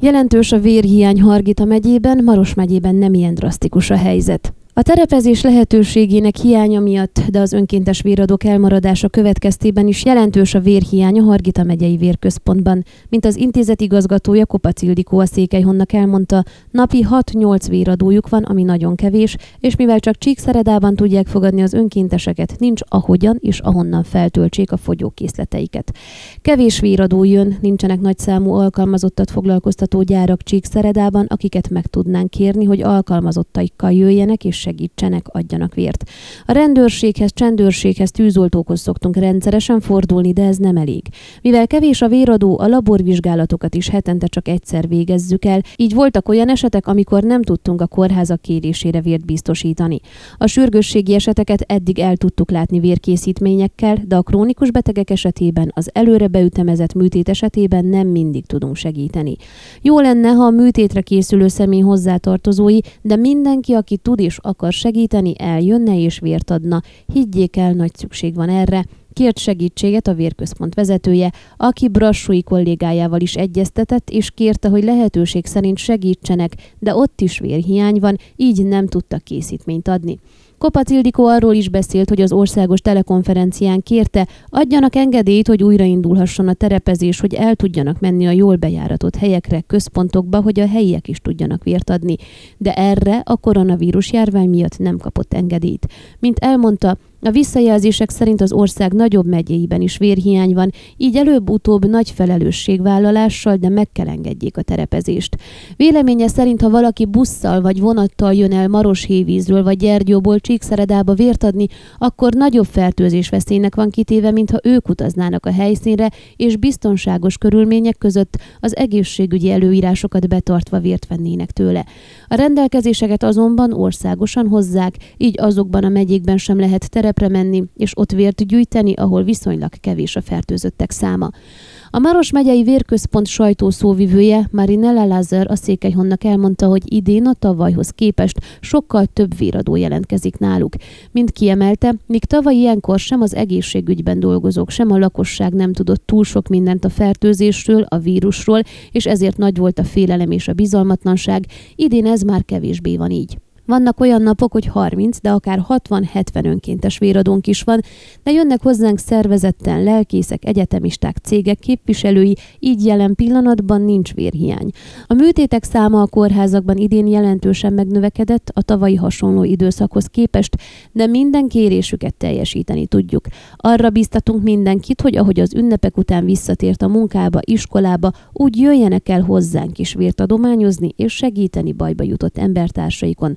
Jelentős a vérhiány Hargita megyében, Maros megyében nem ilyen drasztikus a helyzet. A terepezés lehetőségének hiánya miatt, de az önkéntes véradók elmaradása következtében is jelentős a vérhiány a Hargita megyei vérközpontban. Mint az intézet igazgatója Kopac Ildikó a Székelyhonnak elmondta, napi 6-8 véradójuk van, ami nagyon kevés, és mivel csak Csíkszeredában tudják fogadni az önkénteseket, nincs ahogyan és ahonnan feltöltsék a fogyókészleteiket. Kevés véradó jön, nincsenek nagy számú alkalmazottat foglalkoztató gyárak Csíkszeredában, akiket meg tudnánk kérni, hogy alkalmazottaikkal jöjjenek és segítsenek, adjanak vért. A rendőrséghez, csendőrséghez, tűzoltókhoz szoktunk rendszeresen fordulni, de ez nem elég. Mivel kevés a véradó, a laborvizsgálatokat is hetente csak egyszer végezzük el, így voltak olyan esetek, amikor nem tudtunk a kórházak kérésére vért biztosítani. A sürgősségi eseteket eddig el tudtuk látni vérkészítményekkel, de a krónikus betegek esetében, az előre beütemezett műtét esetében nem mindig tudunk segíteni. Jó lenne, ha a műtétre készülő személy hozzátartozói, de mindenki, aki tud és akar segíteni, eljönne és vért adna. Higgyék el, nagy szükség van erre. Kért segítséget a vérközpont vezetője, aki Brassói kollégájával is egyeztetett, és kérte, hogy lehetőség szerint segítsenek, de ott is vérhiány van, így nem tudtak készítményt adni. Kopac Ildikó arról is beszélt, hogy az országos telekonferencián kérte, adjanak engedélyt, hogy újraindulhasson a terepezés, hogy el tudjanak menni a jól bejáratott helyekre, központokba, hogy a helyiek is tudjanak vért adni. De erre a koronavírus járvány miatt nem kapott engedélyt. Mint elmondta, a visszajelzések szerint az ország nagyobb megyéiben is vérhiány van, így előbb-utóbb nagy felelősségvállalással, de meg kell engedjék a terepezést. Véleménye szerint, ha valaki busszal vagy vonattal jön el Maroshévízről vagy Gyergyóból Csíkszeredába vért adni, akkor nagyobb fertőzés veszélynek van kitéve, mintha ők utaznának a helyszínre, és biztonságos körülmények között az egészségügyi előírásokat betartva vért vennének tőle. A rendelkezéseket azonban országosan hozzák, így azokban a megyékben sem lehet terepezés terepre menni, és ott vért gyűjteni, ahol viszonylag kevés a fertőzöttek száma. A Maros megyei vérközpont sajtószóvivője Marinella Lazar a Székelyhonnak elmondta, hogy idén a tavalyhoz képest sokkal több véradó jelentkezik náluk. Mint kiemelte, míg tavaly ilyenkor sem az egészségügyben dolgozók, sem a lakosság nem tudott túl sok mindent a fertőzésről, a vírusról, és ezért nagy volt a félelem és a bizalmatlanság, idén ez már kevésbé van így. Vannak olyan napok, hogy 30, de akár 60-70 önkéntes véradónk is van, de jönnek hozzánk szervezetten lelkészek, egyetemisták, cégek képviselői, így jelen pillanatban nincs vérhiány. A műtétek száma a kórházakban idén jelentősen megnövekedett a tavalyi hasonló időszakhoz képest, de minden kérésüket teljesíteni tudjuk. Arra biztatunk mindenkit, hogy ahogy az ünnepek után visszatért a munkába, iskolába, úgy jöjjenek el hozzánk is vért adományozni és segíteni bajba jutott embertársaikon,